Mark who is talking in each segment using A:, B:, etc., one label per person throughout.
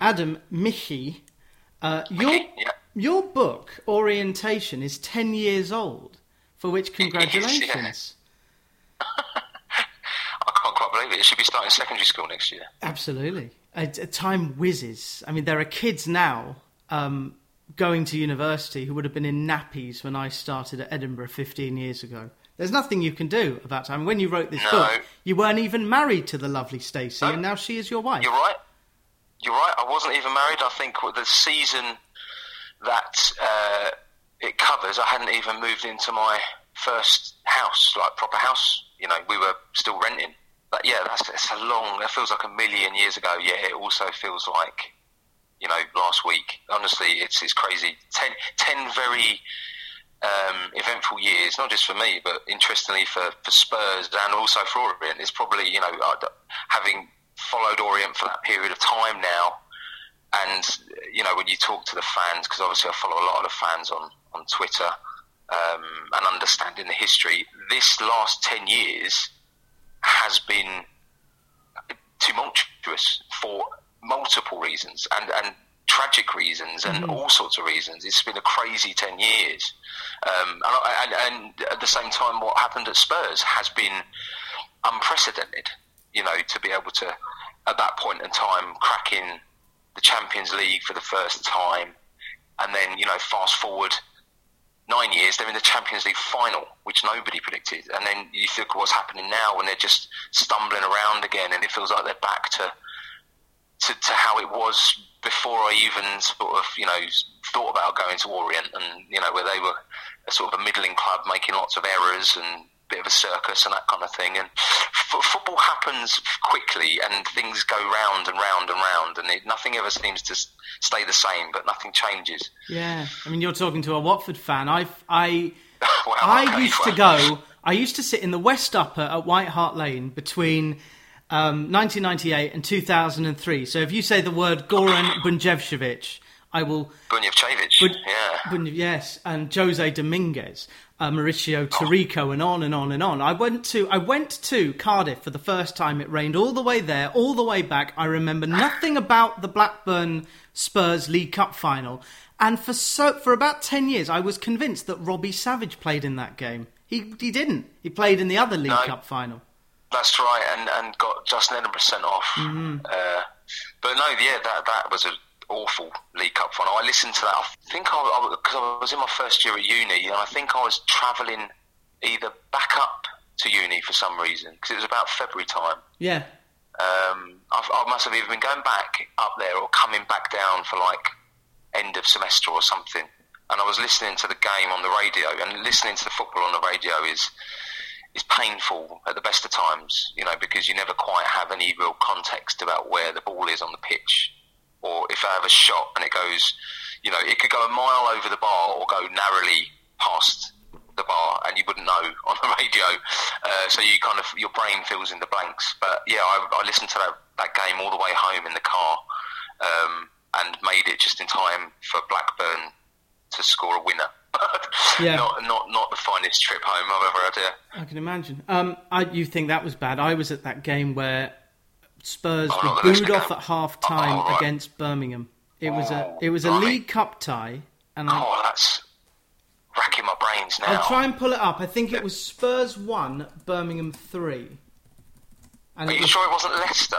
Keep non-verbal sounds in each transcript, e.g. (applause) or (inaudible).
A: Adam Michie, uh, your
B: yeah.
A: your book Orientation is ten years old, for which congratulations. (laughs)
B: I can't quite believe it. It should be starting secondary school next year.
A: Absolutely, time whizzes. I mean, there are kids now um, going to university who would have been in nappies when I started at Edinburgh fifteen years ago. There's nothing you can do about time. When you wrote this
B: No.
A: book, you weren't even married to the lovely Stacey,
B: No.
A: and now she is your wife.
B: You're right. You're right. I wasn't even married. I think the season that uh, it covers, I hadn't even moved into my first house, like proper house. You know, we were still renting. But yeah, that's it's a long. That feels like a million years ago. Yeah, it also feels like you know last week. Honestly, it's it's crazy. Ten, ten very um, eventful years, not just for me, but interestingly for, for Spurs and also for Orient. It's probably, you know, having followed Orient for that period of time now, and, you know, when you talk to the fans, because obviously I follow a lot of the fans on, on Twitter, um, and understanding the history, this last 10 years has been tumultuous for multiple reasons and, and tragic reasons and all sorts of reasons. It's been a crazy 10 years. Um, and, and, and at the same time, what happened at Spurs has been unprecedented, you know, to be able to, at that point in time, cracking the Champions League for the first time. And then, you know, fast forward nine years, they're in the Champions League final, which nobody predicted. And then you think what's happening now, and they're just stumbling around again, and it feels like they're back to to, to how it was before I even sort of you know thought about going to Orient, and you know where they were a sort of a middling club making lots of errors and bit of a circus and that kind of thing. And f- football happens quickly, and things go round and round and round, and it, nothing ever seems to stay the same, but nothing changes.
A: Yeah, I mean, you're talking to a Watford fan. I, I, (laughs)
B: Well,
A: I used to go. I used to sit in the West Upper at White Hart Lane between um, 1998 and 2003. So if you say the word Goran (laughs) Bunjevcevic, I will.
B: Bunjevcevic,
A: Bun-
B: yeah.
A: Bun- yes, and Jose Dominguez, uh, Mauricio Taricco, and on and on and on. I went to I went to Cardiff for the first time. It rained all the way there, all the way back. I remember nothing about the Blackburn Spurs League Cup final, and for so for about ten years, I was convinced that Robbie Savage played in that game. He he didn't. He played in the other League
B: No.
A: Cup final.
B: That's right, and, and got Justin Edinburgh sent off. Uh, but no, yeah, that that was an awful League Cup final. I listened to that. I think I because I, was in my first year at uni, and I think I was travelling either back up to uni for some reason because it was about February time.
A: Yeah,
B: Um, I must have either been going back up there or coming back down for like end of semester or something. And I was listening to the game on the radio, and listening to the football on the radio is is painful at the best of times, you know, because you never quite have any real context about where the ball is on the pitch, or if I have a shot and it goes, you know, it could go a mile over the bar or go narrowly past the bar, and you wouldn't know (laughs) on the radio. Uh, so you kind of your brain fills in the blanks. But yeah, I, I listened to that, that game all the way home in the car, um, and made it just in time for Blackburn to score a winner. (laughs)
A: Yeah.
B: not not not the finest trip home I've ever had. Yeah.
A: I can imagine. Um, I, you think that was bad? I was at that game where Spurs
B: Oh,
A: were booed off at half time
B: Oh,
A: against Birmingham. It was a
B: Oh,
A: it was a. League Cup tie, and I,
B: Oh, that's racking my brains now.
A: I'll try and pull it up. I think it was Spurs one, Birmingham three. And
B: Are you
A: was,
B: sure it wasn't Leicester?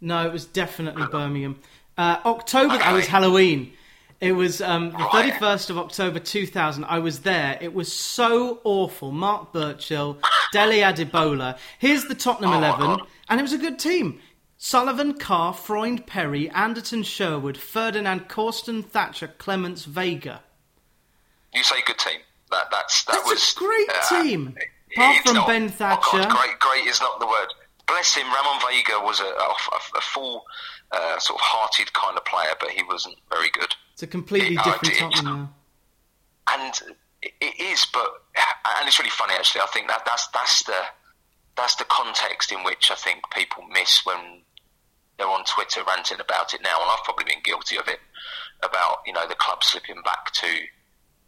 A: no, it was definitely Birmingham. Uh, October. That was Halloween. It was um, the
B: Right.
A: 31st of October 2000. I was there. It was so awful. Mark Burchill, (laughs) Dele Adebola. Here's the Tottenham
B: Oh,
A: 11. And it was a good team. Sullivan, Carr, Freund, Perry, Anderton, Sherwood, Ferdinand, Korsten, Thatcher, Clements, Vega.
B: You say good team. That that's that
A: That's a
B: was
A: great
B: uh,
A: team. Apart from
B: not-
A: Ben
B: oh,
A: Thatcher.
B: God, great, great is not the word. Bless him. Ramon Vega was a, a, a full, uh, sort of hearted kind of player, but he wasn't very good.
A: It's a completely
B: Yeah, I
A: different. Tottenham now.
B: and it, it is, but and it's really funny actually. I think that that's that's the that's the context in which I think people miss when they're on Twitter ranting about it now, and I've probably been guilty of it about you know the club slipping back to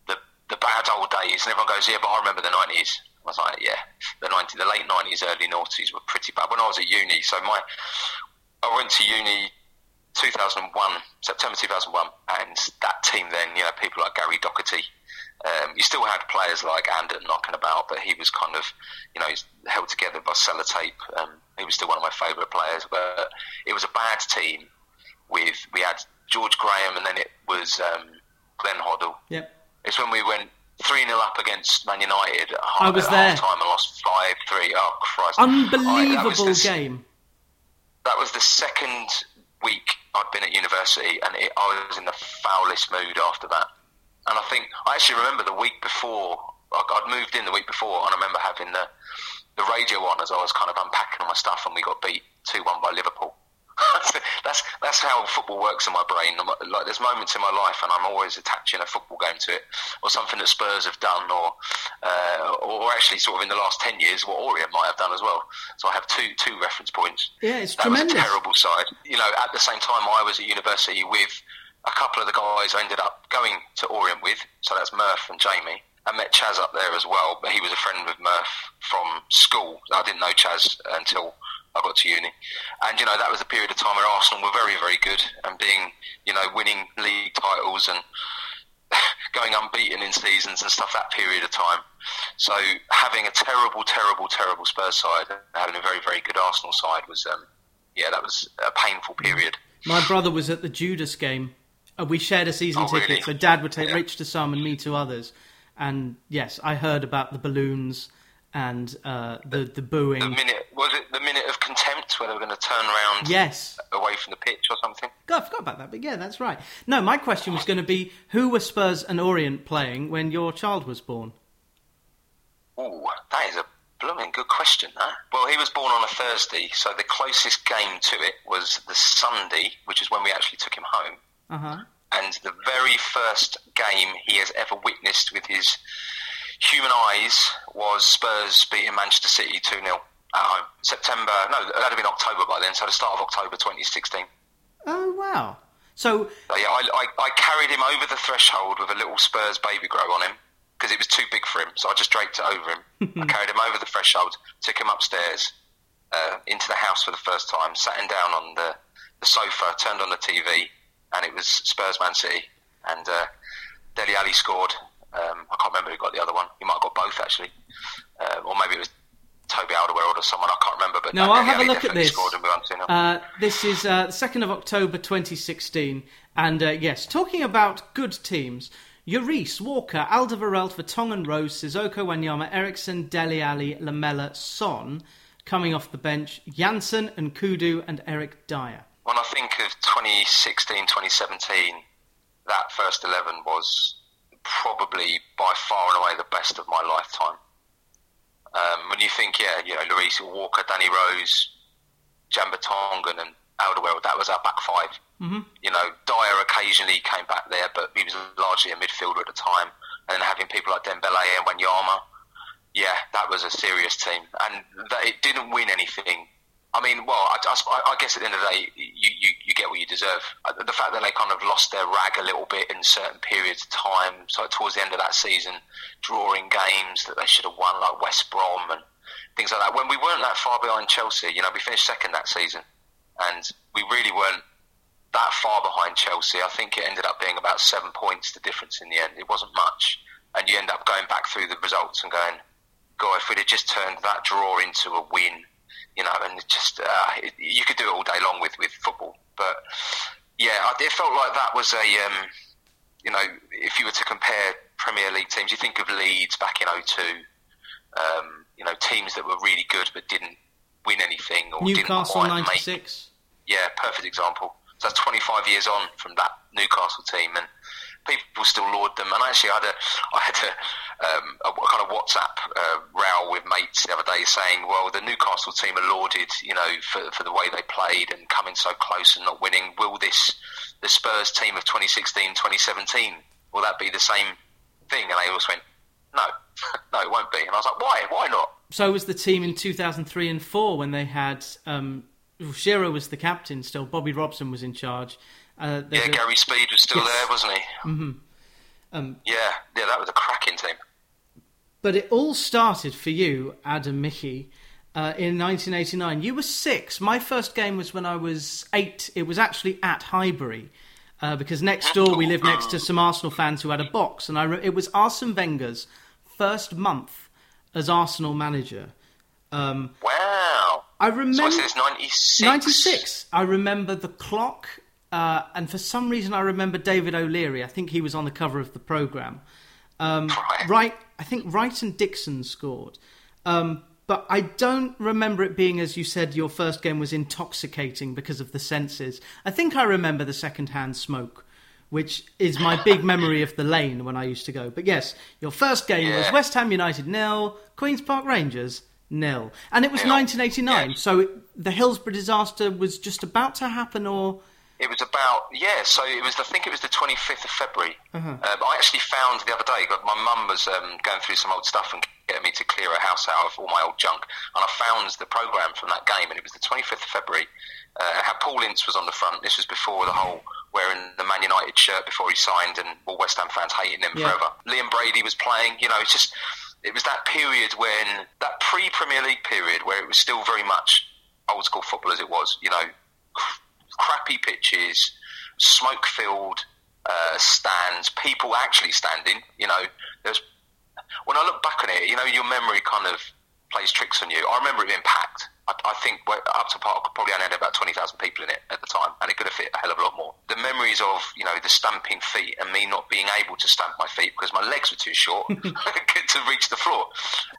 B: the the bad old days, and everyone goes, yeah, but I remember the nineties. I was like, yeah, the ninety, the late nineties, early noughties were pretty bad when I was at uni. So my I went to uni 2001, September 2001, and that team then, you know, people like Gary Doherty. Um, you still had players like Anden knocking about, but he was kind of, you know, he's held together by sellotape. Um, he was still one of my favourite players, but it was a bad team. With we had George Graham, and then it was um, Glenn Hoddle.
A: Yep.
B: It's when we went 3 0 up against Man United at,
A: I was
B: at
A: there.
B: half time and lost 5 3. Oh, Christ.
A: Unbelievable
B: I- that
A: game.
B: that was the second week I'd been at university, and it, I was in the foulest mood after that. And I think I actually remember the week before I- I'd moved in the week before, and I remember having the the radio on as I was kind of unpacking my stuff, and we got beat two one by Liverpool. (laughs) that's that's how football works in my brain. Like there's moments in my life, and I'm always attaching a football game to it, or something that Spurs have done, or uh, or actually sort of in the last ten years what Orient might have done as well. So I have two two reference points.
A: Yeah, it's
B: that
A: tremendous.
B: was a terrible side. You know, at the same time, I was at university with a couple of the guys I ended up going to Orient with. So that's Murph and Jamie. I met Chaz up there as well, but he was a friend with Murph from school. I didn't know Chaz until I got to uni. And, you know, that was a period of time where Arsenal were very, very good and being, you know, winning league titles and (laughs) going unbeaten in seasons and stuff that period of time. So having a terrible, terrible, terrible Spurs side and having a very, very good Arsenal side was, um, yeah, that was a painful period.
A: My brother was at the Judas game. Uh, we shared a season
B: Oh, really?
A: ticket, so Dad would take
B: Yeah.
A: Rich to some and me to others. And yes, I heard about the balloons and uh, the the booing.
B: The minute was it the minute of contempt where they were going to turn around
A: yes,
B: away from the pitch or something?
A: God, I forgot about that. But yeah, that's right. No, my question was going to be: Who were Spurs and Orient playing when your child was born?
B: Ooh, that is a blooming good question. That. Well, he was born on a Thursday, so the closest game to it was the Sunday, which is when we actually took him home.
A: Uh huh.
B: And the very first game he has ever witnessed with his human eyes was Spurs beating Manchester City 2 0 at home. September, no, that had been October by then, so the start of October 2016.
A: Oh wow! So
B: So, yeah, I, I, I carried him over the threshold with a little Spurs baby grow on him because it was too big for him. So I just draped it over him. (laughs) I carried him over the threshold, took him upstairs uh, into the house for the first time, sat him down on the, the sofa, turned on the TV, and it was Spurs Man City. And uh, Dele Alli scored. Um, I can't remember who got the other one. He might have got both actually, uh, or maybe it was Toby Alderweireld or someone. I can't remember. But
A: No, I'll
B: Dele
A: have a
B: Alli
A: look at this.
B: Scored and we won 2-0.
A: Uh, this is uh, the 2nd of October 2016. And uh, yes, talking about good teams, Lloris, Walker, Alderweireld, Vertonghen, Rose, Sissoko, Wanyama, Eriksen, Dele Alli, Lamela, Son, coming off the bench, Janssen and Kudu and Eric Dier.
B: When I think of 2016, 2017, that first 11 was probably by far and away the best of my lifetime. Um, when you think, yeah, you know, Lloris, Walker, Danny Rose, Jan Vertonghen and Alderweireld, that was our back 5 Mm-hmm. You know, Dier occasionally came back there, but he was largely a midfielder at the time. And then having people like Dembele and Wanyama, yeah, that was a serious team. And that, it didn't win anything I mean, well, I, I- I guess at the end of the day, you, you, you get what you deserve. Uh, The fact that they kind of lost their rag a little bit in certain periods of time, so towards the end of that season, drawing games that they should have won, like West Brom and things like that. When we weren't that far behind Chelsea, you know, we finished second that season, and we really weren't that far behind Chelsea. I think it ended up being about seven points the difference in the end. It wasn't much, and you end up going back through the results and going, God, if we'd have just turned that draw into a win, you know, and just uh, it, you could do it all day long with with football. But yeah, I- it felt like that was a, um, you know, if you were to compare Premier League teams, you think of Leeds back in 02, um, you know, teams that were really good but didn't win anything or
A: Newcastle
B: didn't quite make yeah, perfect example. So that's 25 years on from that Newcastle team, and people still laud them. And actually, I had a, (laughs) I had a, um, a kind of WhatsApp uh, row with mates the other day saying, well, the Newcastle team are lauded, you know, for, for the way they played and coming so close and not winning. Will this, the Spurs team of 2016, 2017, will that be the same thing? And they always went, no, (laughs) no, it won't be. And I was like, why? Why not?
A: So was the team in 2003 and 4 when they had. Um, Shearer was the captain still, Bobby Robson was in charge. Uh,
B: Yeah,
A: a-
B: Gary Speed was still
A: Yes.
B: there, wasn't he? Mm-hmm.
A: Um,
B: yeah, yeah, that was a cracking team.
A: But it all started for you, Adam Michie, uh, in 1989. You were six. My first game was when I was eight. It was actually at Highbury. Uh, because next door we lived next to some Arsenal fans who had a box, and I re- it was Arsene Wenger's first month as Arsenal manager. Um,
B: wow!
A: I remember
B: so 96.
A: 96. I remember the clock, uh, and for some reason I remember David O'Leary. I think he was on the cover of the program. Um,
B: Right.
A: I think Wright and Dixon scored. Um, but I don't remember it being, as you said, your first game was intoxicating because of the senses. I think I remember the second-hand smoke, which is my big memory of the lane when I used to go. But yes, your first game was West Ham United nil, Queens Park Rangers nil, and it was
B: Nil.
A: 1989.
B: Yeah.
A: So it, the Hillsborough disaster was just about to happen, or
B: It was about yeah. So it was. I think it was the 25th of February.
A: Uh-huh.
B: Um, I actually found the other day. My mum was um, going through some old stuff and getting me to clear a house out of all my old junk, and I found the program from that game, and it was the 25th of February. Uh, had Paul Ince was on the front. This was before the whole wearing the Man United shirt before he signed, and all West Ham fans hating him
A: Yeah.
B: forever. Liam Brady was playing. You know, it's just it was that period when that pre Premier League period where it was still very much old school football as it was. You know, crappy pitches, smoke filled uh, stands, people actually standing. You know, there's when I look back on it, you know, your memory kind of plays tricks on you. I remember it being packed. I, I think Upton Park probably only had about 20,000 people in it at the time, and it could have fit a hell of a lot more. The memories of, you know, the stamping feet and me not being able to stamp my feet because my legs were too short (laughs) (laughs) to reach the floor.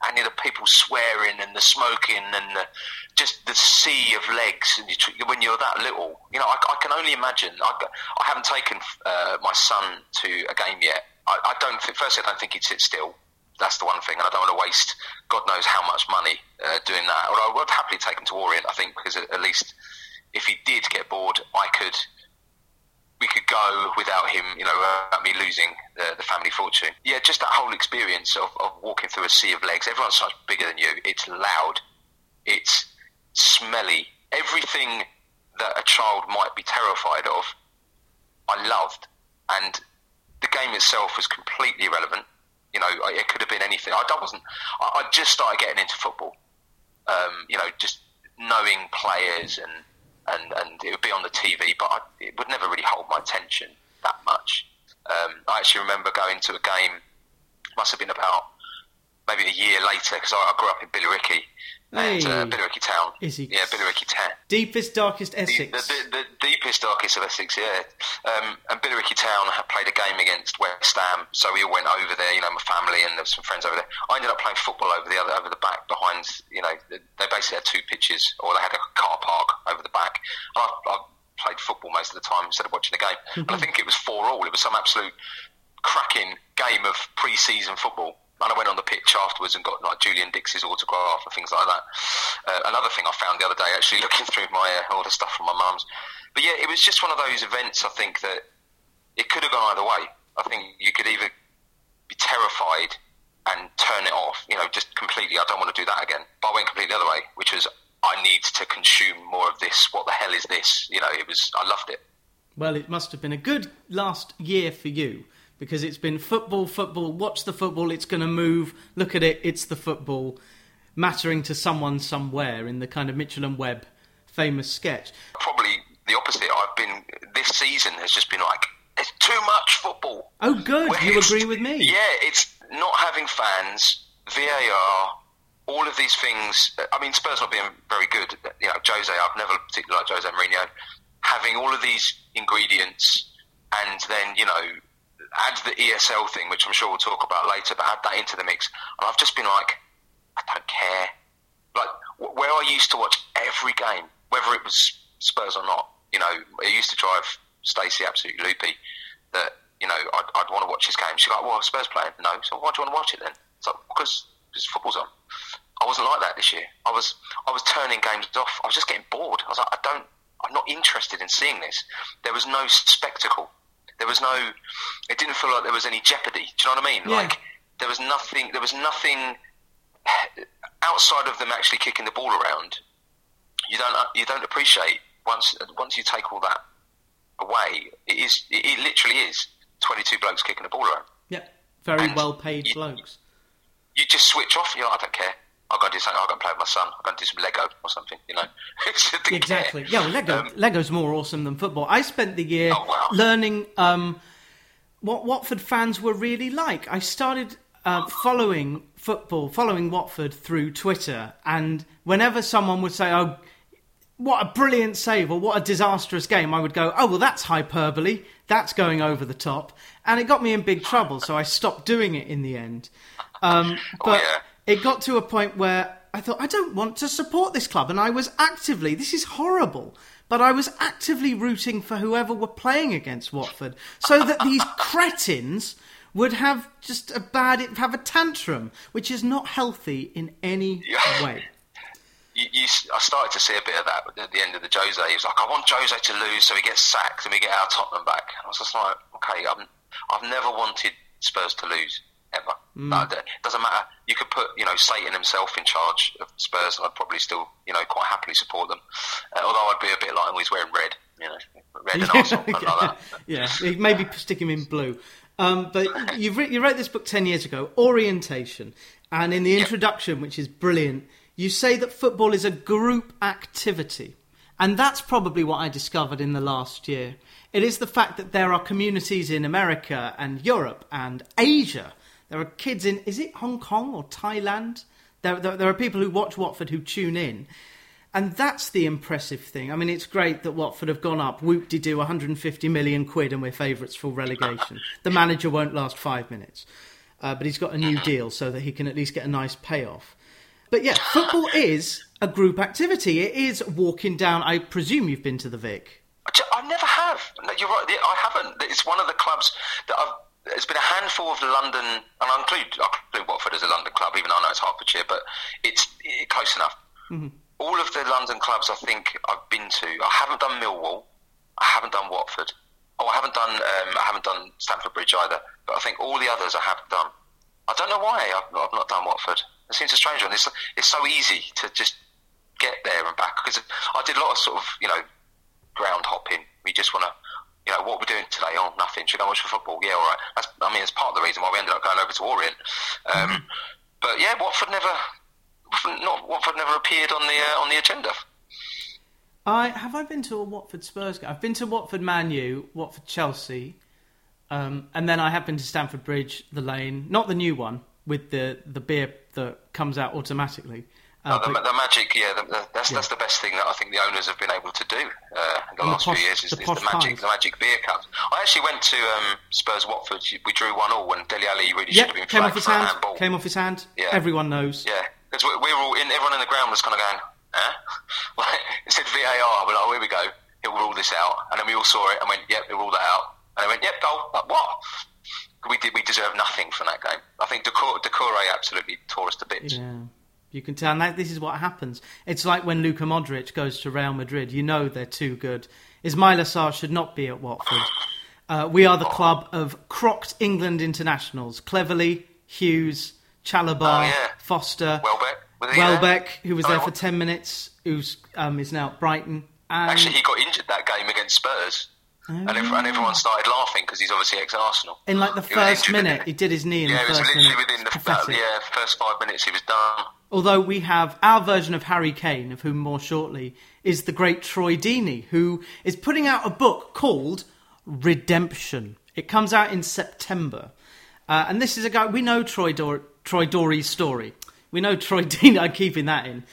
B: And, you know, people swearing and the smoking and the, just the sea of legs and you, when you're that little. You know, I, I can only imagine. I, I haven't taken uh, my son to a game yet. I, I don't think, firstly, I don't think he'd sit still. That's the one thing, and I don't want to waste God knows how much money uh, doing that. Although I would happily take him to Orient, I think, because at, at least if he did get bored, I could. We could go without him, you know, without me losing the, the family fortune. Yeah, just that whole experience of, of walking through a sea of legs. Everyone's so much bigger than you. It's loud. It's smelly. Everything that a child might be terrified of, I loved. And the game itself was completely irrelevant. You know, it could have been anything. I wasn't. I, I just started getting into football. Um, you know, just knowing players and, and, and it would be on the TV, but I, it would never really hold my attention that much. Um, I actually remember going to a game. Must have been about maybe a year later because I, I grew up in Billericay, and uh,
A: Hey.
B: Town.
A: Is he-
B: Yeah, Billericay Town
A: deepest, darkest Essex.
B: the, the, the deepest, darkest of Essex, yeah. Um, and Billericay Town had played a game against West Ham, so we all went over there. You know, my family and there was some friends over there. I ended up playing football over the other, over the back behind. You know, they basically had two pitches, or they had a car park over the back. And I, I played football most of the time instead of watching the game. (laughs) And I think it was four all. It was some absolute cracking game of pre-season football. And I went on the pitch afterwards and got like Julian Dix's autograph and things like that. Uh, another thing I found the other day, actually (laughs) looking through my uh, all the stuff from my mum's. But yeah, it was just one of those events. I think that it could have gone either way. I think you could either be terrified and turn it off, you know, just completely. I don't want to do that again. But I went completely the other way, which was I need to consume more of this. What the hell is this? You know, it was. I loved it.
A: Well, it must have been a good last year for you because it's been football, football, watch the football, it's going to move, look at it, it's the football, mattering to someone somewhere in the kind of Mitchell and Webb famous sketch.
B: probably the opposite. I've been this season has just been like it's too much football.
A: Oh, good,
B: Where
A: you agree with me.
B: Yeah, it's not having fans, VAR, all of these things. I mean, Spurs not being very good. You know, Jose, I've never particularly liked Jose Mourinho. Having all of these ingredients, and then you know, add the ESL thing, which I'm sure we'll talk about later, but add that into the mix, and I've just been like, I don't care. Like where I used to watch every game, whether it was Spurs or not. You know, it used to drive Stacey absolutely loopy. That you know, I'd, I'd want to watch his game. She's like, "Well, Spurs playing." No, so why do you want to watch it then? It's like because because football's on. I wasn't like that this year. I was I was turning games off. I was just getting bored. I was like, I don't. I'm not interested in seeing this. There was no spectacle. There was no. It didn't feel like there was any jeopardy. Do you know what I mean?
A: Yeah.
B: Like there was nothing. There was nothing outside of them actually kicking the ball around. You don't. Uh, you don't appreciate once once you take all that away. It is. It, it literally is. Twenty-two blokes kicking the ball around
A: Yeah, very
B: And
A: well paid
B: you-
A: blokes.
B: you just switch off. You're like, I don't care. I'll go and do something. I'll go and play with my son. I'll go and do some Lego or something. You know, (laughs)
A: exactly. Yeah, well, Lego. Um, Lego's more awesome than football. I spent the year
B: oh, wow.
A: learning um, what Watford fans were really like. I started uh, following football, following Watford through Twitter, and whenever someone would say, "Oh." What a brilliant save, or what a disastrous game! I would go, oh well, that's hyperbole. That's going over the top, and it got me in big trouble. So I stopped doing it in the end. Um, (laughs)
B: oh,
A: but
B: yeah
A: it got to a point where I thought, I don't want to support this club. And I was actively, this is horrible, but I was actively rooting for whoever were playing against Watford so that these cretins would have just a bad, have a tantrum, which is not healthy in any way.
B: You, you, I started to see a bit of that at the end of the Jose. He was like, I want Jose to lose so he gets sacked and we get our Tottenham back. And I was just like, okay, I'm, I've never wanted Spurs to lose ever. Mm. it doesn't matter. You could put, you know, Satan himself in charge of Spurs, and I'd probably still, you know, quite happily support them. Uh, although I'd be a bit like, oh, he's wearing red, you know, red and Arsenal, (laughs) yeah. like
A: yeah, maybe stick him in blue. Um, but you you wrote this book ten years ago, Orientation, and in the introduction, which is brilliant, you say that football is a group activity, and that's probably what I discovered in the last year. It is the fact that there are communities in America and Europe and Asia there are kids in, is it Hong Kong or Thailand? There, there, there are people who watch Watford who tune in. And that's the impressive thing. I mean, it's great that Watford have gone up, whoop de doo, 150 million quid, and we're favourites for relegation. the manager won't last five minutes. Uh, but he's got a new deal so that he can at least get a nice payoff. But yeah, football is a group activity. It is walking down. I presume you've been to the Vic.
B: I never have. No, You're right. I haven't. It's one of the clubs that I've there's been a handful of London, and I include, I include Watford as a London club, even though I know it's Hertfordshire, but it's it, close enough. Mm-hmm. All of the London clubs I think I've been to, I haven't done Millwall, I haven't done Watford, oh, I haven't done, um, I haven't done Stamford Bridge either, but I think all the others I have done. I don't know why I've, I've not done Watford. It seems a strange one. It's, it's so easy to just get there and back because I did a lot of sort of, you know, ground hopping. We just want to you know, what we're doing today? Oh, nothing. Should I watch for football? Yeah, all right. That's, I mean, it's part of the reason why we ended up going over to Orient. Um, mm-hmm. But yeah, Watford never, not Watford never appeared on the uh, on the agenda.
A: I have I been to a Watford Spurs game. I've been to Watford Man U, Watford Chelsea, um, and then I have been to Stamford Bridge, the Lane, not the new one with the the beer that comes out automatically.
B: Uh, the, the, magic, yeah, the, the, that's yeah. that's the best thing that I think the owners have been able to do uh, in the last posh, few years is, the, is magic, the magic beer cup. I actually went to um, Spurs Watford. We drew one all, and Dele Alli really
A: yeah,
B: should have been
A: came off his hand. Came off his hand. Yeah. everyone knows.
B: Yeah, because we, we, were all in. Everyone in the ground was kind of going, "Huh?" (laughs) like, it said VAR. We're like, "Oh, here we go. He'll rule this out." And then we all saw it and went, "Yep, he'll rule that out." And they went, "Yep, goal." Like, what? We did. We deserve nothing from that game. I think Decore, Doucouré absolutely tore us to bits.
A: Yeah. You can tell. And this is what happens. It's like when Luka Modric goes to Real Madrid. You know they're too good. Ismaila Sarr should not be at Watford. Uh, we are the club of crocked England internationals. Cleverley, Hughes, Chalobah,
B: oh, yeah.
A: Foster,
B: Welbeck,
A: Welbeck who was there for 10 minutes, who um, is now at Brighton.
B: And... Actually, he got injured that game against Spurs. Oh. And, and, everyone started laughing because he's obviously ex-Arsenal.
A: In like the he first minute, he did his knee in
B: yeah,
A: the first
B: minute. Yeah, it was
A: literally
B: within the uh, yeah, first five minutes he was done.
A: Although we have our version of Harry Kane, of whom more shortly, is the great Troy Deeney, who is putting out a book called Redemption. It comes out in September. Uh, and this is a guy, we know Troy, Dor- Troy Dorey's story. We know Troy (laughs) Deeney, I'm keeping that in.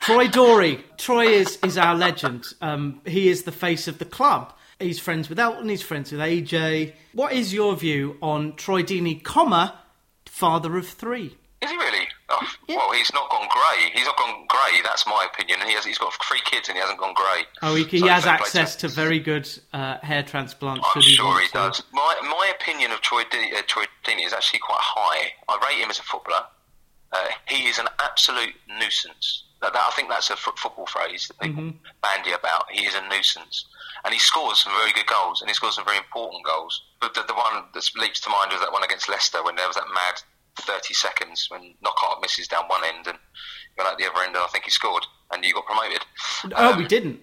A: Troy Dorey. Troy is, is our legend. Um, he is the face of the club. He's friends with Elton, he's friends with AJ. What is your view on Troy Deeney, comma, father of three?
B: Is he really? Oh, yeah. Well, he's not gone grey. He's not gone grey. That's my opinion. He has. He's got three kids, and he hasn't gone grey.
A: Oh, he, he so has access to, to, very good uh, hair transplants.
B: I'm sure he, does. My my opinion of Troy D, uh, Troy Deeney is actually quite high. I rate him as a footballer. Uh, he is an absolute nuisance. That, that, I think that's a f- football phrase that people mm-hmm. bandy about. He is a nuisance, and he scores some very good goals, and he scores some very important goals. But the, the one that leaps to mind was that one against Leicester when there was that mad 30 seconds when Knockaert misses down one end and you're at the other end, and I think he scored, and you got promoted.
A: Oh, um, we didn't.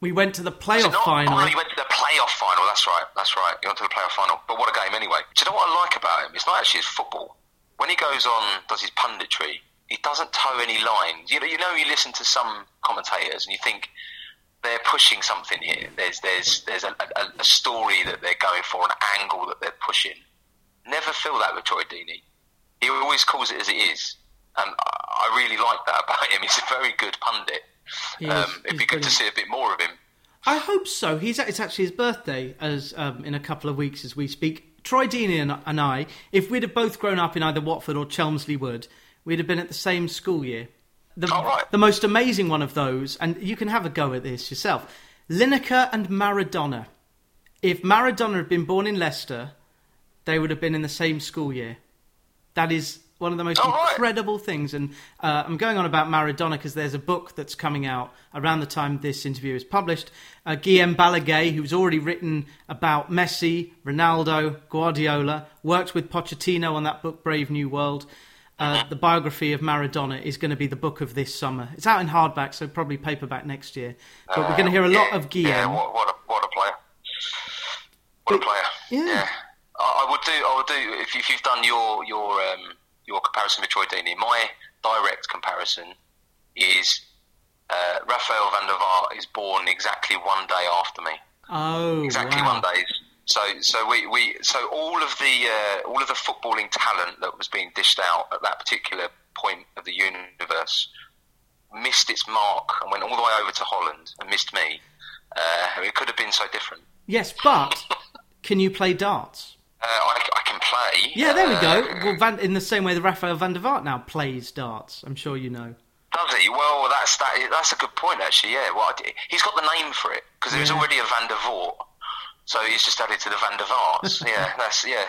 A: We went to the playoff final.
B: Oh, you went to the playoff final. That's right. That's right. You went to the playoff final. But what a game anyway. Do you know what I like about him? It's not actually his football. When he goes on, does his punditry, he doesn't toe any lines. You know, you know, you listen to some commentators and you think they're pushing something here. There's there's there's a, a, a story that they're going for, an angle that they're pushing. Never feel that with Troy Deeney. He always calls it as it is, and I really like that about him. He's a very good pundit. Um, it'd be good brilliant. to see a bit more of him.
A: I hope so. He's it's actually his birthday as um, in a couple of weeks as we speak. Troy Deeney and, and I, if we'd have both grown up in either Watford or Chelmsley Wood, we'd have been at the same school year. The,
B: right.
A: the most amazing one of those, and you can have a go at this yourself Lineker and Maradona. If Maradona had been born in Leicester, they would have been in the same school year. That is one of the most oh, incredible right. things. And uh, I'm going on about Maradona because there's a book that's coming out around the time this interview is published. Uh, Guillem Balagué, who's already written about Messi, Ronaldo, Guardiola, worked with Pochettino on that book, Brave New World. Uh, the biography of Maradona is going to be the book of this summer. It's out in hardback, so probably paperback next year. But we're going to hear a lot of Guillaume.
B: Yeah, what, what, a, what a player! What but, a player!
A: Yeah. yeah.
B: I, would do. I would do if, if you've done your your um, your comparison with Troy Deeney. My direct comparison is uh, Rafael van der Vaart is born exactly one day after me.
A: Oh,
B: exactly
A: wow.
B: one day. So, so we, we so all of the uh, all of the footballing talent that was being dished out at that particular point of the universe missed its mark and went all the way over to Holland and missed me. Uh, it could have been so different.
A: Yes, but can you play darts?
B: Uh, I, I, can play.
A: Yeah, there we go. Uh, well, Van, in the same way that Rafael van der Vaart now plays darts, I'm sure you know.
B: Does he? Well, that's that. That's a good point, actually. Yeah. Well, he's got the name for it because yeah. was already a Van der Vaart, so he's just added to the Van der Vaarts. (laughs) yeah, that's yeah.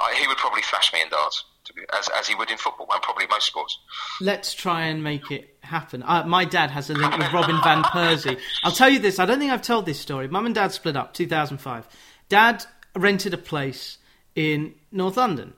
B: I, he would probably thrash me in darts, be, as as he would in football and probably most sports.
A: Let's try and make it happen. Uh, my dad has a link with Robin van Persie. I'll tell you this. I don't think I've told this story. Mum and dad split up 2005. Dad rented a place in North London.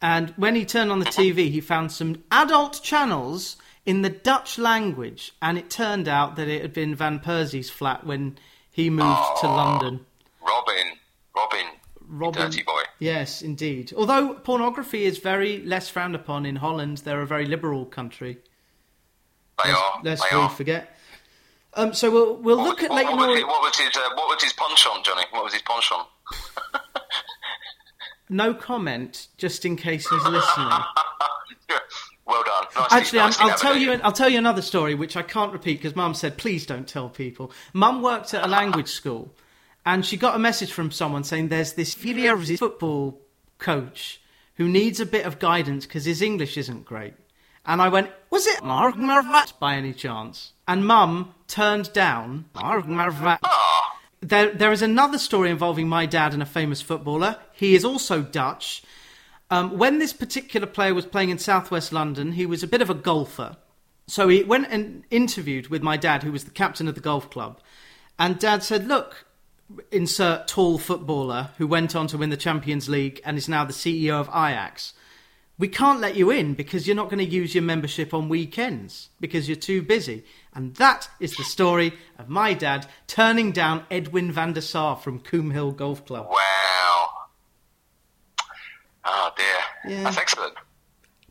A: And when he turned on the TV, he found some adult channels in the Dutch language. And it turned out that it had been Van Persie's flat when he moved oh, to London.
B: Robin, Robin, Robin, dirty boy.
A: Yes, indeed. Although pornography is very less frowned upon in Holland, they're a very liberal country.
B: They
A: lest,
B: are. They
A: we
B: are.
A: forget. Um, so we'll we'll
B: what,
A: look at
B: what, what, was his, what was his uh, what was his penchant, Johnny? What was his penchant? (laughs)
A: no comment, just in case he's listening. (laughs)
B: well done.
A: Nicely, Actually, I'll tell you. I'll tell you another story, which I can't repeat because Mum said, "Please don't tell people." Mum worked at a language (laughs) school, and she got a message from someone saying, "There's this football coach who needs a bit of guidance because his English isn't great." And I went, "Was it Mark Marvat by any chance?" And Mum turned down Mark Marvat. There, there is another story involving my dad and a famous footballer. He is also Dutch. Um, when this particular player was playing in southwest London, he was a bit of a golfer. So he went and interviewed with my dad, who was the captain of the golf club. And dad said, Look, insert tall footballer who went on to win the Champions League and is now the CEO of Ajax. We can't let you in because you're not going to use your membership on weekends because you're too busy. And that is the story of my dad turning down Edwin van der Sar from Coombe Hill Golf Club.
B: Wow. Oh dear. Yeah. That's excellent.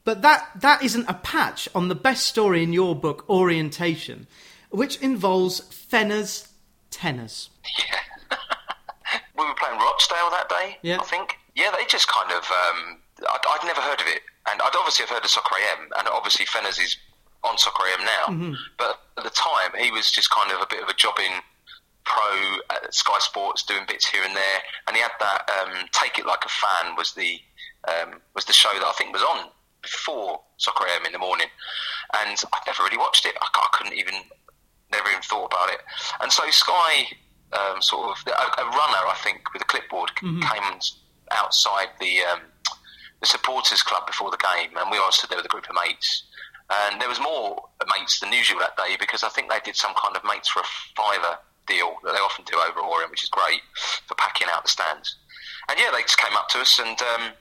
A: But that, that isn't a patch on the best story in your book, Orientation, which involves Fenner's tenors.
B: Yeah. (laughs) we were playing Rochdale that day, yeah. I think. Yeah, they just kind of. Um, I'd, I'd, never heard of it. And I'd obviously have heard of Soccer AM, and obviously Fenner's is on Soccer AM now.
A: Mm-hmm.
B: But at the time, he was just kind of a bit of a jobbing pro at Sky Sports, doing bits here and there. And he had that um, "Take It Like a Fan" was the um, was the show that I think was on before Soccer AM in the morning, and I never really watched it. I, I couldn't even, never even thought about it. And so Sky, um, sort of a, a, runner, I think, with a clipboard mm-hmm. came outside the um, the supporters club before the game, and we all stood there with a group of mates. And there was more mates than usual that day because I think they did some kind of mates for a fiver deal that they often do over Orient, which is great for packing out the stands. And yeah, they just came up to us and um,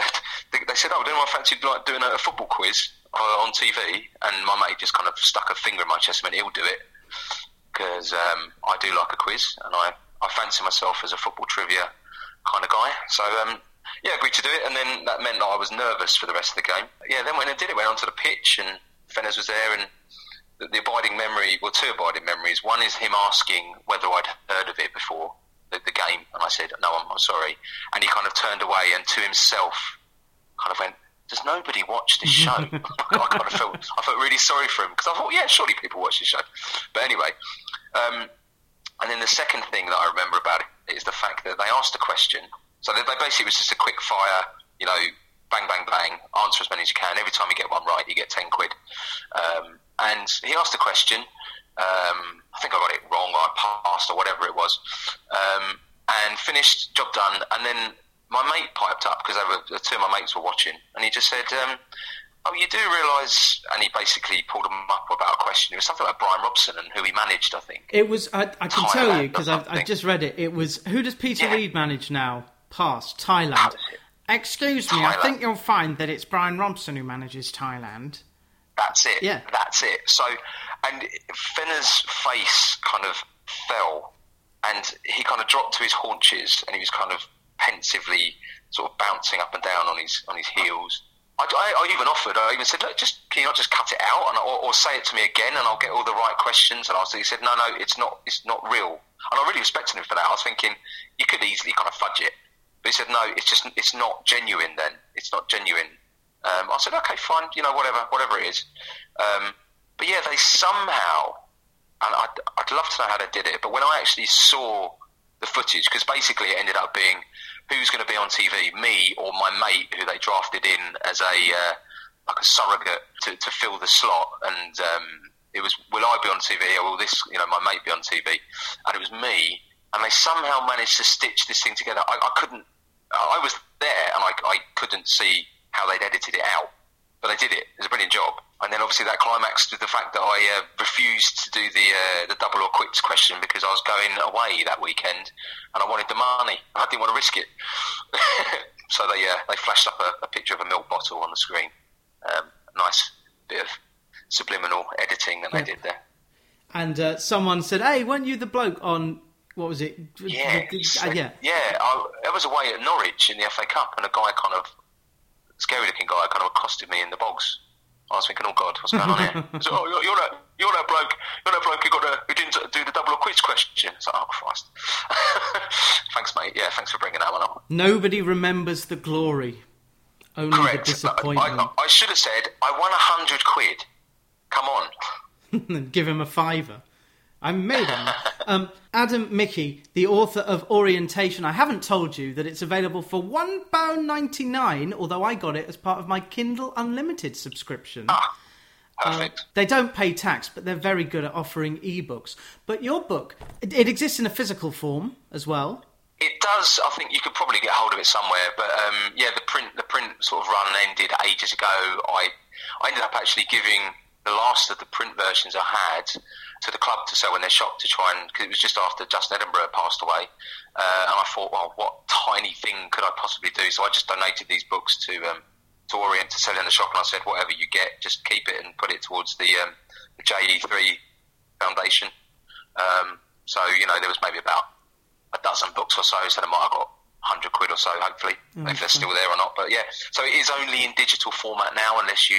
B: (laughs) they, they, said, "Oh, would anyone fancy like doing a, a football quiz on TV?" And my mate just kind of stuck a finger in my chest and went, "He'll do it," because um, I do like a quiz and I, I fancy myself as a football trivia kind of guy. So um, yeah, agreed to do it, and then that meant that I was nervous for the rest of the game. Yeah, then when I did it, went onto the pitch, and Fenners was there, and the, the abiding memory, well, two abiding memories. One is him asking whether I'd heard of it before the, the game, and I said, no, I'm, I'm sorry. And he kind of turned away and to himself kind of went, does nobody watch this (laughs) show? (laughs) I kind of felt, I felt really sorry for him because I thought, yeah, surely people watch this show. But anyway, um, and then the second thing that I remember about it is the fact that they asked a question. So they, they basically was just a quick fire, you know, bang, bang, bang, answer as many as you can. Every time you get one right, you get 10 quid. Um, and he asked a question. Um, I think I got it wrong, or I passed, or whatever it was. Um, and finished, job done. And then my mate piped up because two of my mates were watching, and he just said, um, "Oh, you do realise?" And he basically pulled him up about a question. It was something about Brian Robson and who he managed. I think
A: it was. I, I can tell you because I've, I've, just read it. It was who does Peter yeah. Reid manage now? Past Thailand. Excuse me, Thailand. I think you'll find that it's Brian Robson who manages Thailand.
B: That's it.
A: Yeah,
B: that's it. So, and Fenner's face kind of fell, and he kind of dropped to his haunches, and he was kind of pensively sort of bouncing up and down on his on his heels. I, I, I even offered. I even said, "Look, just can you not just cut it out and or, or, say it to me again, and I'll get all the right questions." And I was, he said, "No, no, it's not. It's not real." And I really respected him for that. I was thinking you could easily kind of fudge it, but he said, "No, it's just it's not genuine. Then it's not genuine." Um, I said, "Okay, fine. You know, whatever, whatever it is." Um, but yeah, they somehow, and I'd, I'd love to know how they did it. But when I actually saw the footage, because basically it ended up being who's going to be on TV, me or my mate who they drafted in as a uh, like a surrogate to, to fill the slot, and um, it was will I be on TV or will this you know my mate be on TV, and it was me, and they somehow managed to stitch this thing together. I, I couldn't, I was there and I, I couldn't see how they'd edited it out, but they did it. It was a brilliant job. And then obviously that climaxed with the fact that I uh, refused to do the uh, the double or quits question because I was going away that weekend and I wanted the money. (laughs) I didn't want to risk it. (laughs) so they uh, they flashed up a, a, picture of a milk bottle on the screen. Um, nice bit of subliminal editing that yeah. they did there.
A: And uh, someone said, "Hey, weren't you the bloke on what was it?
B: Yeah, uh, yeah, yeah. I, I was away at Norwich in the FA Cup, and a guy kind of scary looking guy kind of accosted me in the bogs I was thinking, oh God, what's going on here? (laughs) so, oh, you're, you're, that, you're that bloke, you're that bloke who got a, who didn't do the double or quits question. It's like, oh Christ. (laughs) thanks, mate. Yeah, thanks for bringing that one up.
A: Nobody remembers the glory, only Correct. the disappointment.
B: I, I, I should have said, I won a hundred quid. Come on. (laughs)
A: Give him a fiver. I'm made um, Adam Michie, the author of Orientation. I haven't told you that it's available for £1.99, although I got it as part of my Kindle Unlimited subscription.
B: Ah, perfect.
A: Uh, they don't pay tax, but they're very good at offering ebooks. But your book, it, it, exists in a physical form as well.
B: It does. I think you could probably get hold of it somewhere. But um, yeah, the print the print sort of run ended ages ago. I I ended up actually giving the last of the print versions I had to the club to sell in their shop to try and because it was just after Justin Edinburgh passed away, uh, and I thought, well, what tiny thing could I possibly do? So I just donated these books to um, to Orient to sell in the shop, and I said, whatever you get, just keep it and put it towards the, um, the JE3 Foundation. Um, so you know, there was maybe about a dozen books or so, so I might have got hundred quid or so, hopefully, mm-hmm. if they're still there or not. But yeah, so it is only in digital format now, unless you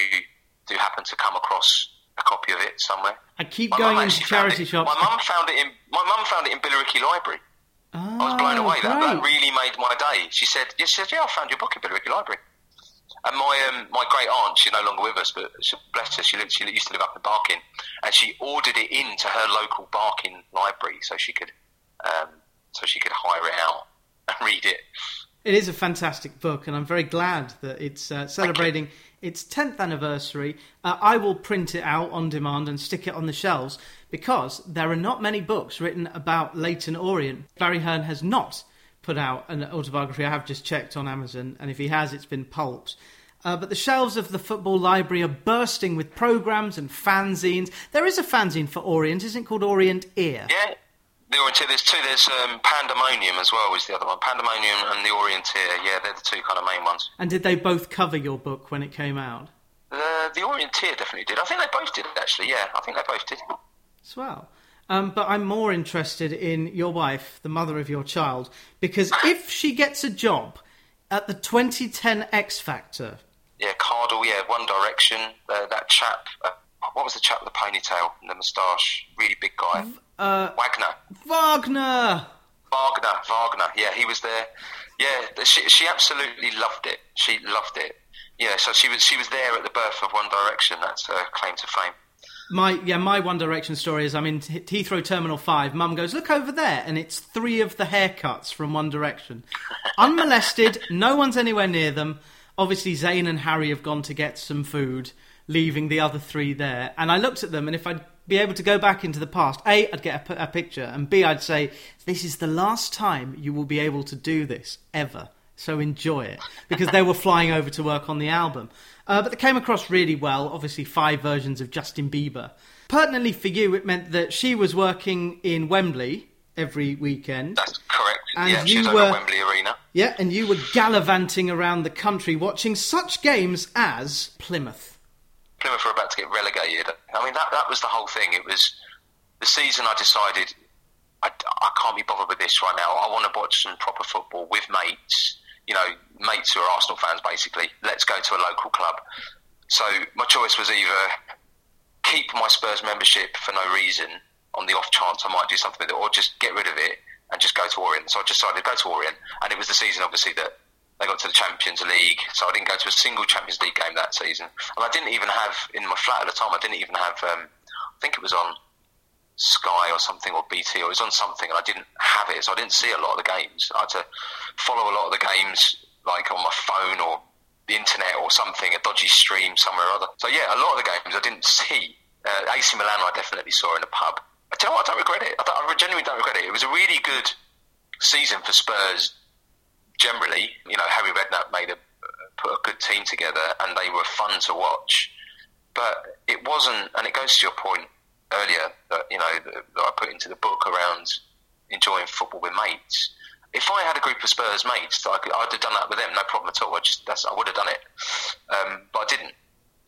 B: do happen to come across a copy of it somewhere.
A: I keep my going into charity shops.
B: My mum found it in my mum found it in Billericay Library. Oh, I was blown away. That, that, really made my day. She said, "Yes, she said, yeah, I found your book in Billericay Library." And my um, my great aunt, she's no longer with us, but she, bless her, she, lived, she used to live up in Barking, and she ordered it into her local Barking library so she could um, so she could hire it out and read it.
A: It is a fantastic book, and I'm very glad that it's uh, celebrating its 10th anniversary. Uh, I will print it out on demand and stick it on the shelves because there are not many books written about Leyton Orient. Barry Hearn has not put out an autobiography. I have just checked on Amazon, and if he has, it's been pulped. Uh, but the shelves of the football library are bursting with programs and fanzines. There is a fanzine for Orient, isn't it called Orienteer?
B: Yeah, the Orienteer. There's two. There's um, Pandemonium as well. Is the other one? Pandemonium and the Orienteer. Yeah, they're the two kind of main ones.
A: And did they both cover your book when it came out?
B: The the Orienteer definitely did. I think they both did actually. Yeah, I think they both did.
A: Swell. Um, but I'm more interested in your wife, the mother of your child, because (laughs) if she gets a job At the 2010 X Factor.
B: Yeah, Cardle, yeah, One Direction, uh, that chap, uh, what was the chap with the ponytail and the moustache? Really big guy.
A: Uh,
B: Wagner.
A: Wagner!
B: Wagner, Wagner, yeah, he was there. Yeah, she, she absolutely loved it. She loved it. Yeah, so she was she was there at the birth of One Direction. That's her claim to fame.
A: My yeah, my One Direction story is I'm in Heathrow Terminal Five. Mum goes, look over there, and it's three of the haircuts from One Direction, (laughs) unmolested. no one's anywhere near them. Obviously, Zayn and Harry have gone to get some food, leaving the other three there. And I looked at them, and if I'd be able to go back into the past, A, I'd get a, a picture, and B, I'd say, this is the last time you will be able to do this ever. So enjoy it. Because they were flying over to work on the album. Uh, but they came across really well. Obviously, five versions of Justin Bieber. Pertinently for you, it meant that she was working in Wembley every weekend.
B: That's correct. And yeah, you were Wembley Arena.
A: Yeah, and you were gallivanting around the country watching such games as Plymouth.
B: Plymouth were about to get relegated. I mean, that that was the whole thing. It was the season. I decided I, I can't be bothered with this right now. I want to watch some proper football with mates. You know, mates who are Arsenal fans, basically. Let's go to a local club. So my choice was either keep my Spurs membership for no reason on the off chance I might do something with it, or just get rid of it and just go to Orient. So I decided to go to Orient, and it was the season, obviously, that they got to the Champions League. So I didn't go to a single Champions League game that season, and I didn't even have in my flat at the time. I didn't even have. Um, I think it was on Sky or something or BT or it was on something, and I didn't have it, so I didn't see a lot of the games. I had to follow a lot of the games like on my phone or the internet or something, a dodgy stream somewhere or other. So yeah, a lot of the games I didn't see. Uh, AC Milan I definitely saw in a pub. I tell you what, I don't regret it. I, don't, I genuinely don't regret it. It was a really good season for Spurs generally. You know, Harry Redknapp made a put a good team together, and they were fun to watch. But it wasn't, and it goes to your point earlier that you know that, I put into the book around enjoying football with mates if I had a group of Spurs mates, I could, I'd have done that with them, no problem at all. I just I would have done it, um, but I didn't.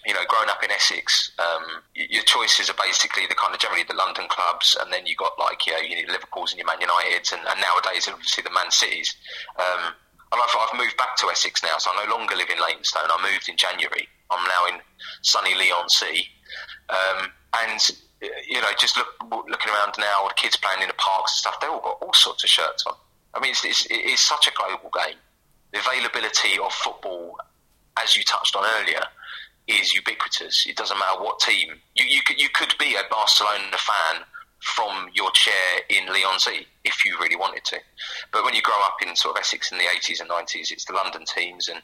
B: You know, growing up in Essex, um, your choices are basically the kind of generally the London clubs, and then you got like you know you need Liverpool's and your Man Uniteds, and, and nowadays obviously the Man Cities. Um, and I've, I've moved back to Essex now, so I no longer live in Leytonstone. I moved in January. I'm now in sunny Leigh-on-Sea, um, and you know, just look, looking around now, the kids playing in the parks and stuff. They all got all sorts of shirts on. I mean, it's, it's, it is such a global game. The availability of football, as you touched on earlier, is ubiquitous. It doesn't matter what team. You, you, could, you could be a Barcelona fan from your chair in Leigh-on-Sea if you really wanted to. But when you grow up in sort of Essex in the 80s and 90s, it's the London teams, and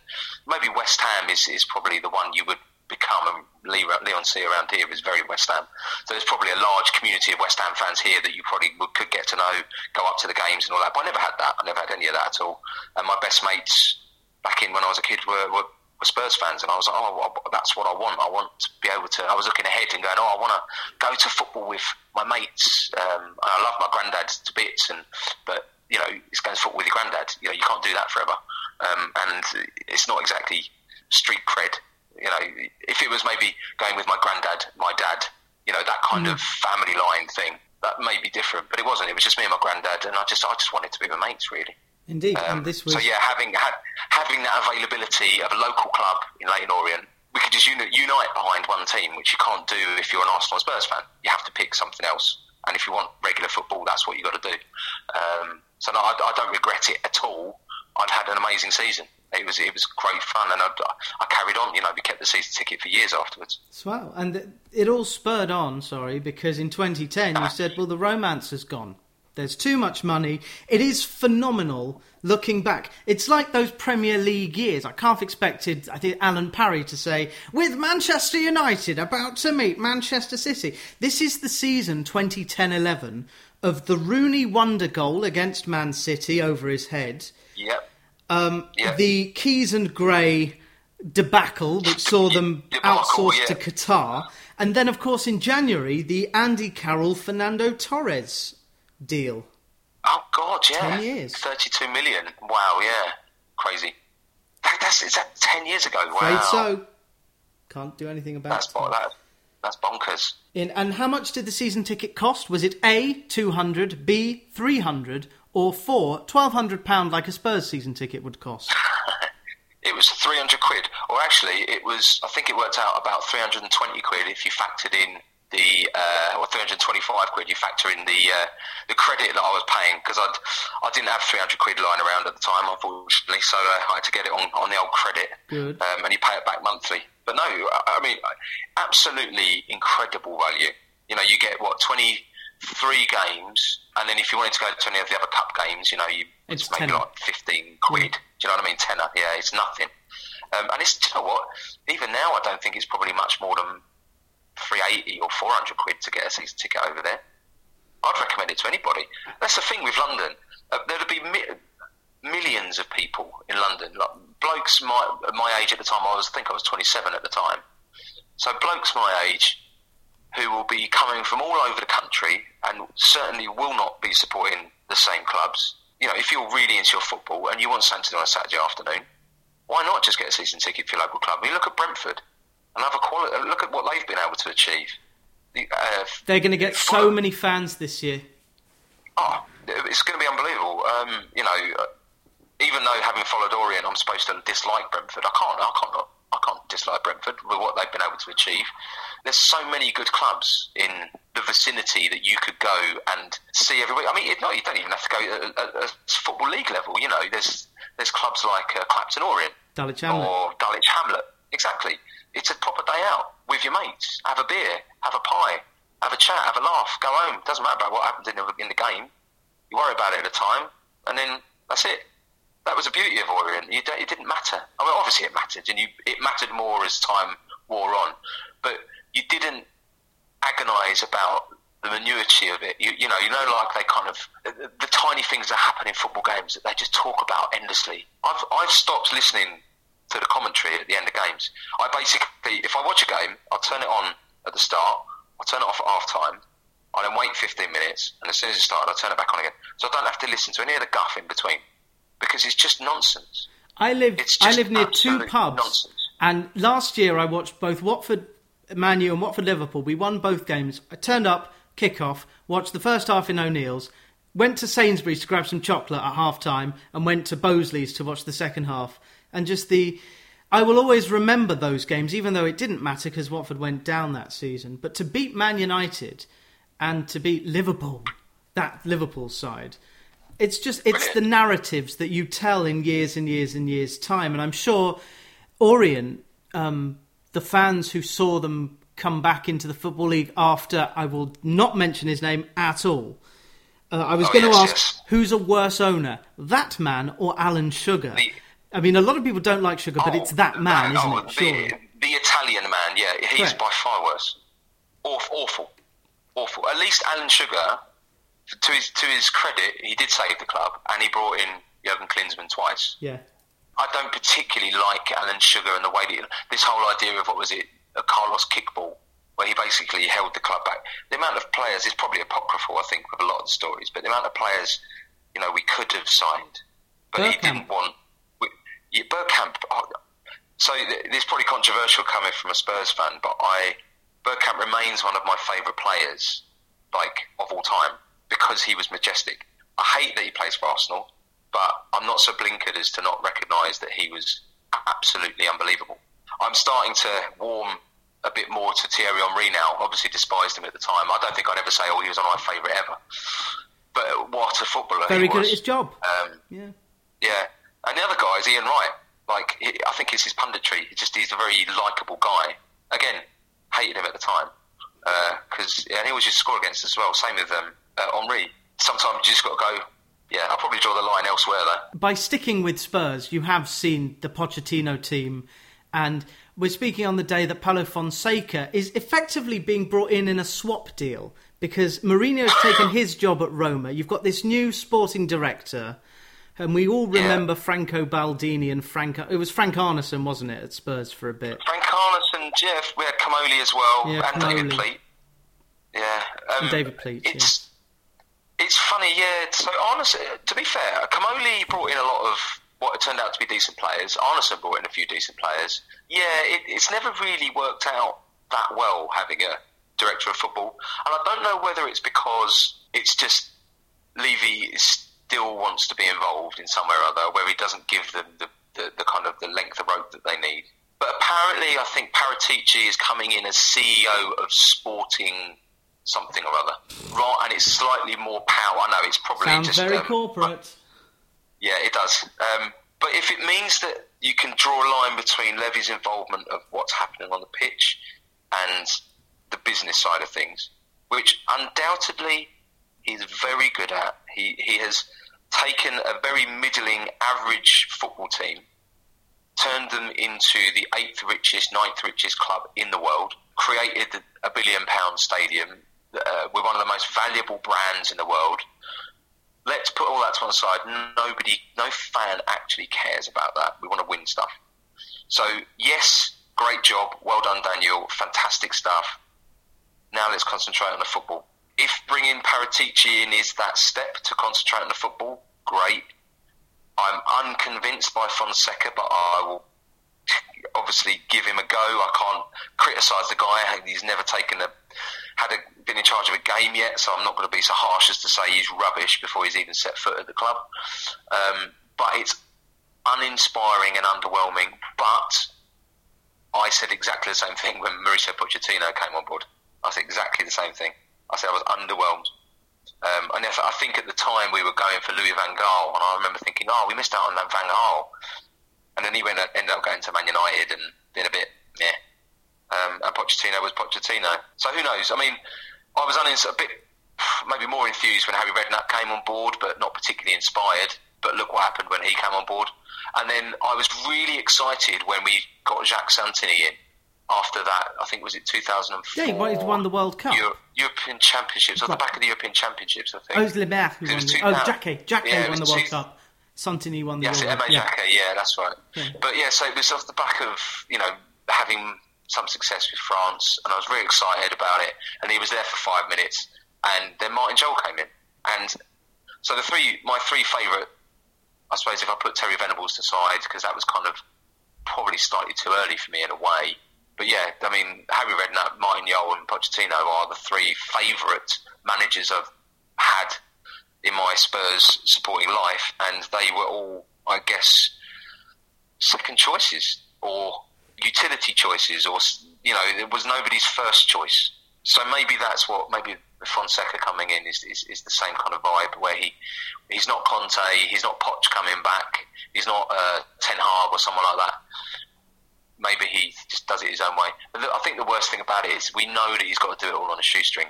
B: maybe West Ham is, is probably the one you would become. And Leigh-on-Sea around here is very West Ham. So there's probably a large community of West Ham fans here that you probably would, could get to know, go up to the games and all that. But I never had that. I never had any of that at all. And my best mates back in when I was a kid were, were, were Spurs fans, and I was like, oh, that's what I want. I want to be able to. I was looking ahead and going, oh, I want to go to football with my mates. Um, I love my granddad to bits, and but you know, it's going to football with your granddad. You know, you can't do that forever. Um, and it's not exactly street cred you know, if it was maybe going with my granddad, my dad, you know, that kind mm. of family line thing, that may be different. But it wasn't. It was just me and my granddad, and I just, I just wanted to be my mates, really.
A: Indeed, um, and this was
B: so. Yeah, having ha- having that availability of a local club in Leyton Orient, we could just uni- unite behind one team, which you can't do if you're an Arsenal Spurs fan. You have to pick something else, and if you want regular football, that's what you got to do. Um, so no, I, I don't regret it at all. I've had an amazing season it was it was great fun, and I, I, carried on. You know, we kept the season ticket for years afterwards.
A: Swell, and it all spurred on. Sorry, because in 2010 you said, "Well, the romance has gone. There's too much money. It is phenomenal." Looking back, it's like those Premier League years. I can't have expected, I think, Alan Parry to say, with Manchester United about to meet Manchester City. This is the season 2010 11 of the Rooney wonder goal against Man City over his head.
B: Yep
A: um, yeah. The Keys and Gray debacle, that saw them debacle, outsourced yeah. to Qatar. And then, of course, in January, the Andy Carroll Fernando Torres deal.
B: Oh, God, yeah.
A: 10 years.
B: 32 million. Wow, yeah. Crazy. That, that's, is that 10 years ago? Wow.
A: Afraid so. Can't do anything about
B: that's,
A: it.
B: That, that's bonkers.
A: In, and how much did the season ticket cost? Was it A, 200, B, 300, or four, £1,200 like a Spurs season ticket would cost? (laughs)
B: it was 300 quid, or actually, it was, I think it worked out about 320 quid if you factored in the, uh, or 325 quid, you factor in the uh, the credit that I was paying, because I I didn't have 300 quid lying around at the time, unfortunately, so uh, I had to get it on, on the old credit,
A: um,
B: and you pay it back monthly. But no, I mean, absolutely incredible value. You know, you get, what, 23 games, and then if you wanted to go to any of the other cup games, you know, you
A: it's
B: maybe
A: tenner.
B: like 15 quid. Do you know what I mean? Tenner. Yeah, it's nothing. Um, and it's, do you know what? Even now, I don't think it's probably much more than 380 or 400 quid to get a season ticket over there. I'd recommend it to anybody. That's the thing with London. Uh, there'd be mi- millions of people in London. Like blokes my my age at the time. I was I think I was 27 at the time. So blokes my age who will be coming from all over the country and certainly will not be supporting the same clubs. You know, if you're really into your football and you want something on a Saturday afternoon, why not just get a season ticket for your local club? I mean, look at Brentford and have a quality. Look at what they've been able to achieve. The, uh,
A: They're going to get so many fans this year.
B: Oh, it's going to be unbelievable. Um, you know, uh, even though having followed Orient, I'm supposed to dislike Brentford. I can't. I can't. I can't dislike Brentford with what they've been able to achieve. There's so many good clubs in the vicinity that you could go and see every week. I mean, no, you don't even have to go at, at, at football league level. You know, there's there's clubs like uh, Clapton Orient
A: Dulwich Hamlet.
B: or Dulwich Hamlet. Exactly. It's a proper day out with your mates. Have a beer, have a pie, have a chat, have a laugh, go home. Doesn't matter about what happened in the, in the game. You worry about it at the time, and then that's it. That was the beauty of Orient. It didn't matter. I mean, obviously it mattered, and you, it mattered more as time wore on. But you didn't agonise about the minuity of it. You, you know, you know, like they kind of the, the tiny things that happen in football games that they just talk about endlessly. I've I've stopped listening to the commentary at the end of games. I basically, if I watch a game, I'll turn it on at the start, I'll turn it off at half time, I then wait 15 minutes, and as soon as it started, I'll turn it back on again. So I don't have to listen to any of the guff in between because it's just nonsense.
A: I live
B: It's
A: I live near two pubs,
B: nonsense.
A: and last year I watched both Watford Man U and Watford Liverpool. We won both games. I turned up, kick off, watched the first half in O'Neill's, went to Sainsbury's to grab some chocolate at half time, and went to Bosley's to watch the second half. And just the. I will always remember those games, even though it didn't matter because Watford went down that season. But to beat Man United and to beat Liverpool, that Liverpool side, it's just it's the narratives that you tell in years and years and years time and i'm sure orient um, the fans who saw them come back into the football league after i will not mention his name at all uh, i was
B: Oh,
A: going to
B: yes,
A: ask
B: yes.
A: who's a worse owner that man or alan sugar
B: The-
A: i mean a lot of people don't like sugar but
B: Oh,
A: it's that man isn't
B: oh,
A: it surely
B: The, the Italian man, yeah, he's
A: Correct.
B: by far worse. Awful, awful, awful. At least Alan Sugar, to his to his credit, he did save the club and he brought in Jurgen Klinsmann twice.
A: yeah
B: I don't particularly like Alan Sugar and the way that this whole idea of what was it, a Carlos Kickaball, where he basically held the club back. The amount of players is probably apocryphal, I think, with a lot of the stories, but the amount of players, you know, we could have signed, but he didn't want. Yeah, Bergkamp. Oh, so th- this is probably controversial coming from a Spurs fan, but I Bergkamp remains one of my favourite players, like of all time, because he was majestic. I hate that he plays for Arsenal, but I'm not so blinkered as to not recognise that he was absolutely unbelievable. I'm starting to warm a bit more to Thierry Henry now. Obviously, despised him at the time. I don't think I'd ever say, "Oh, he was my favourite ever." But what a footballer!
A: very
B: he
A: good
B: was.
A: at his job
B: Um,
A: yeah
B: yeah, and the other guy is Ian Wright. Like, he, I think it's his punditry. He just he's a very likable guy. Again, hated him at the time because yeah, and he was just score against as well. Same with um, uh, Henry. Sometimes you just got to go. Yeah, I'll probably draw the line elsewhere though.
A: by sticking with Spurs, you have seen the Pochettino team, and we're speaking on the day that Paulo Fonseca is effectively being brought in in a swap deal because Mourinho's taken his job at Roma. You've got this new sporting director, and we all
B: Yeah.
A: remember Franco Baldini and Franco. It was Frank Arnesen, wasn't it, at Spurs for a bit?
B: Frank Arnesen, Jeff, we had Comolli as well,
A: Yeah,
B: and David. Pleat. Yeah, um,
A: And David Pleat,
B: It's it's funny, yeah. So honestly, to be fair, Comolli brought in a lot of what turned out to be decent players. Arnesen brought in a few decent players. Yeah, it, it's never really worked out that well having a director of football, and I don't know whether it's because it's just Levy is, still wants to be involved in some way or other, where he doesn't give them the the, the kind of the length of rope that they need. But apparently, I think Paratici is coming in as CEO of Sporting something or other. Right, and it's slightly more power. I know it's probably
A: Sounds
B: just
A: very
B: um,
A: corporate.
B: Yeah, it does. Um, but if it means that you can draw a line between Levy's involvement of what's happening on the pitch and the business side of things, which undoubtedly he's very good at, he, he has taken a very middling, average football team, turned them into the eighth richest, ninth richest club in the world, created a billion pound stadium uh, with one of the most valuable brands in the world. Let's put all that to one side. Nobody, no fan actually cares about that. We want to win stuff. So, yes, great job. Well done, Daniel. Fantastic stuff. Now let's concentrate on the football. If bringing Paratici in is that step to concentrate on the football, great. I'm unconvinced by Fonseca, but I will obviously give him a go. I can't criticise the guy. He's never taken a had a, been in charge of a game yet, so I'm not going to be so harsh as to say he's rubbish before he's even set foot at the club. Um, but it's uninspiring and underwhelming. But I said exactly the same thing when Mauricio Pochettino came on board. I said exactly the same thing. I said I was underwhelmed. Um, and I think at the time we were going for Louis Van Gaal, and I remember thinking, oh, we missed out on that Van Gaal. And then he went, ended up going to Man United and being a bit, yeah. Um, and Pochettino was Pochettino. So who knows? I mean, I was unin- a bit, maybe more enthused when Harry Redknapp came on board, but not particularly inspired. But look what happened when he came on board. And then I was really excited when we got Jacques Santini in after that, I think was it 2004.
A: Yeah, he won the World Cup.
B: Euro- European Championships, on the back of the European Championships, I think.
A: Oh, it was Le Maire who won the,
B: 2000.
A: Oh, Jacquet. Jacquet
B: Yeah,
A: won the World
B: two-
A: Cup. Santini won the
B: Yes,
A: World Cup. Yeah.
B: Jacquet, yeah, that's right.
A: Yeah.
B: But yeah, so it was off the back of, you know, having some success with France, and I was really excited about it. And he was there for five minutes, and then Martin Jol came in. And so the three, my three favourite, I suppose if I put Terry Venables aside, because that was kind of probably slightly too early for me in a way. But yeah, I mean, Harry Redknapp, Martin and Pochettino are the three favourite managers I've had in my Spurs supporting life, and they were all, I guess, second choices or utility choices, or you know, it was nobody's first choice. So maybe that's what maybe Fonseca coming in is, is, is the same kind of vibe where he he's not Conte, he's not Poch coming back, he's not uh, Ten Hag or someone like that. Maybe he just does it his own way. The- I think the worst thing about it is we know that he's got to do it all on a shoestring.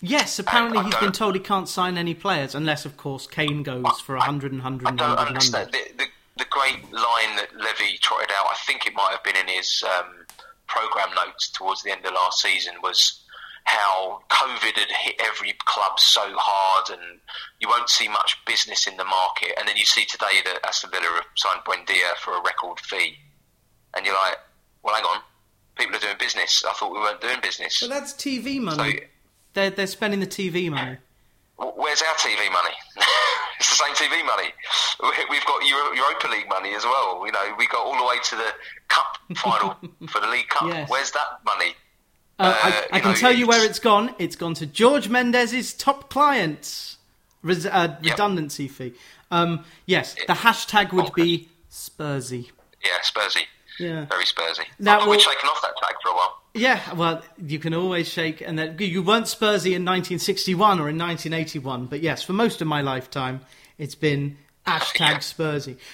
A: Yes, apparently he's been told he can't sign any players unless, of course, Kane goes for 100 and 100
B: I
A: and
B: don't
A: 100
B: understand
A: 100.
B: the, the, the great line that Levy trotted out. I think it might have been in his um, program notes towards the end of last season. Was how COVID had hit every club so hard, and you won't see much business in the market. And then you see today that Aston Villa have signed Buendia for a record fee, and you're like, well, hang on, people are doing business. I thought we weren't doing business.
A: But that's TV
B: So,
A: money. They're, they're spending the TV money.
B: where's our TV money? (laughs) it's the same TV money. We- We've got Euro- Europa League money as well. You know, we got all the way to the cup final (laughs) for the League Cup.
A: Yes.
B: Where's that money?
A: Uh,
B: Uh,
A: I, I can
B: know,
A: tell you where
B: it's-
A: gone. It's gone to George Mendes's top clients. Res- uh,
B: Yep.
A: redundancy fee. Um, yes, the hashtag would be Spursy.
B: Yeah, Spursy.
A: Yeah.
B: Very Spursy.
A: Now we'll-
B: shaken off that tag for a while.
A: Yeah, well, you can always shake, and that you weren't Spursy in 1961 or in 1981, but yes, for most of my lifetime, it's been hashtag
B: Yeah.
A: Spursy.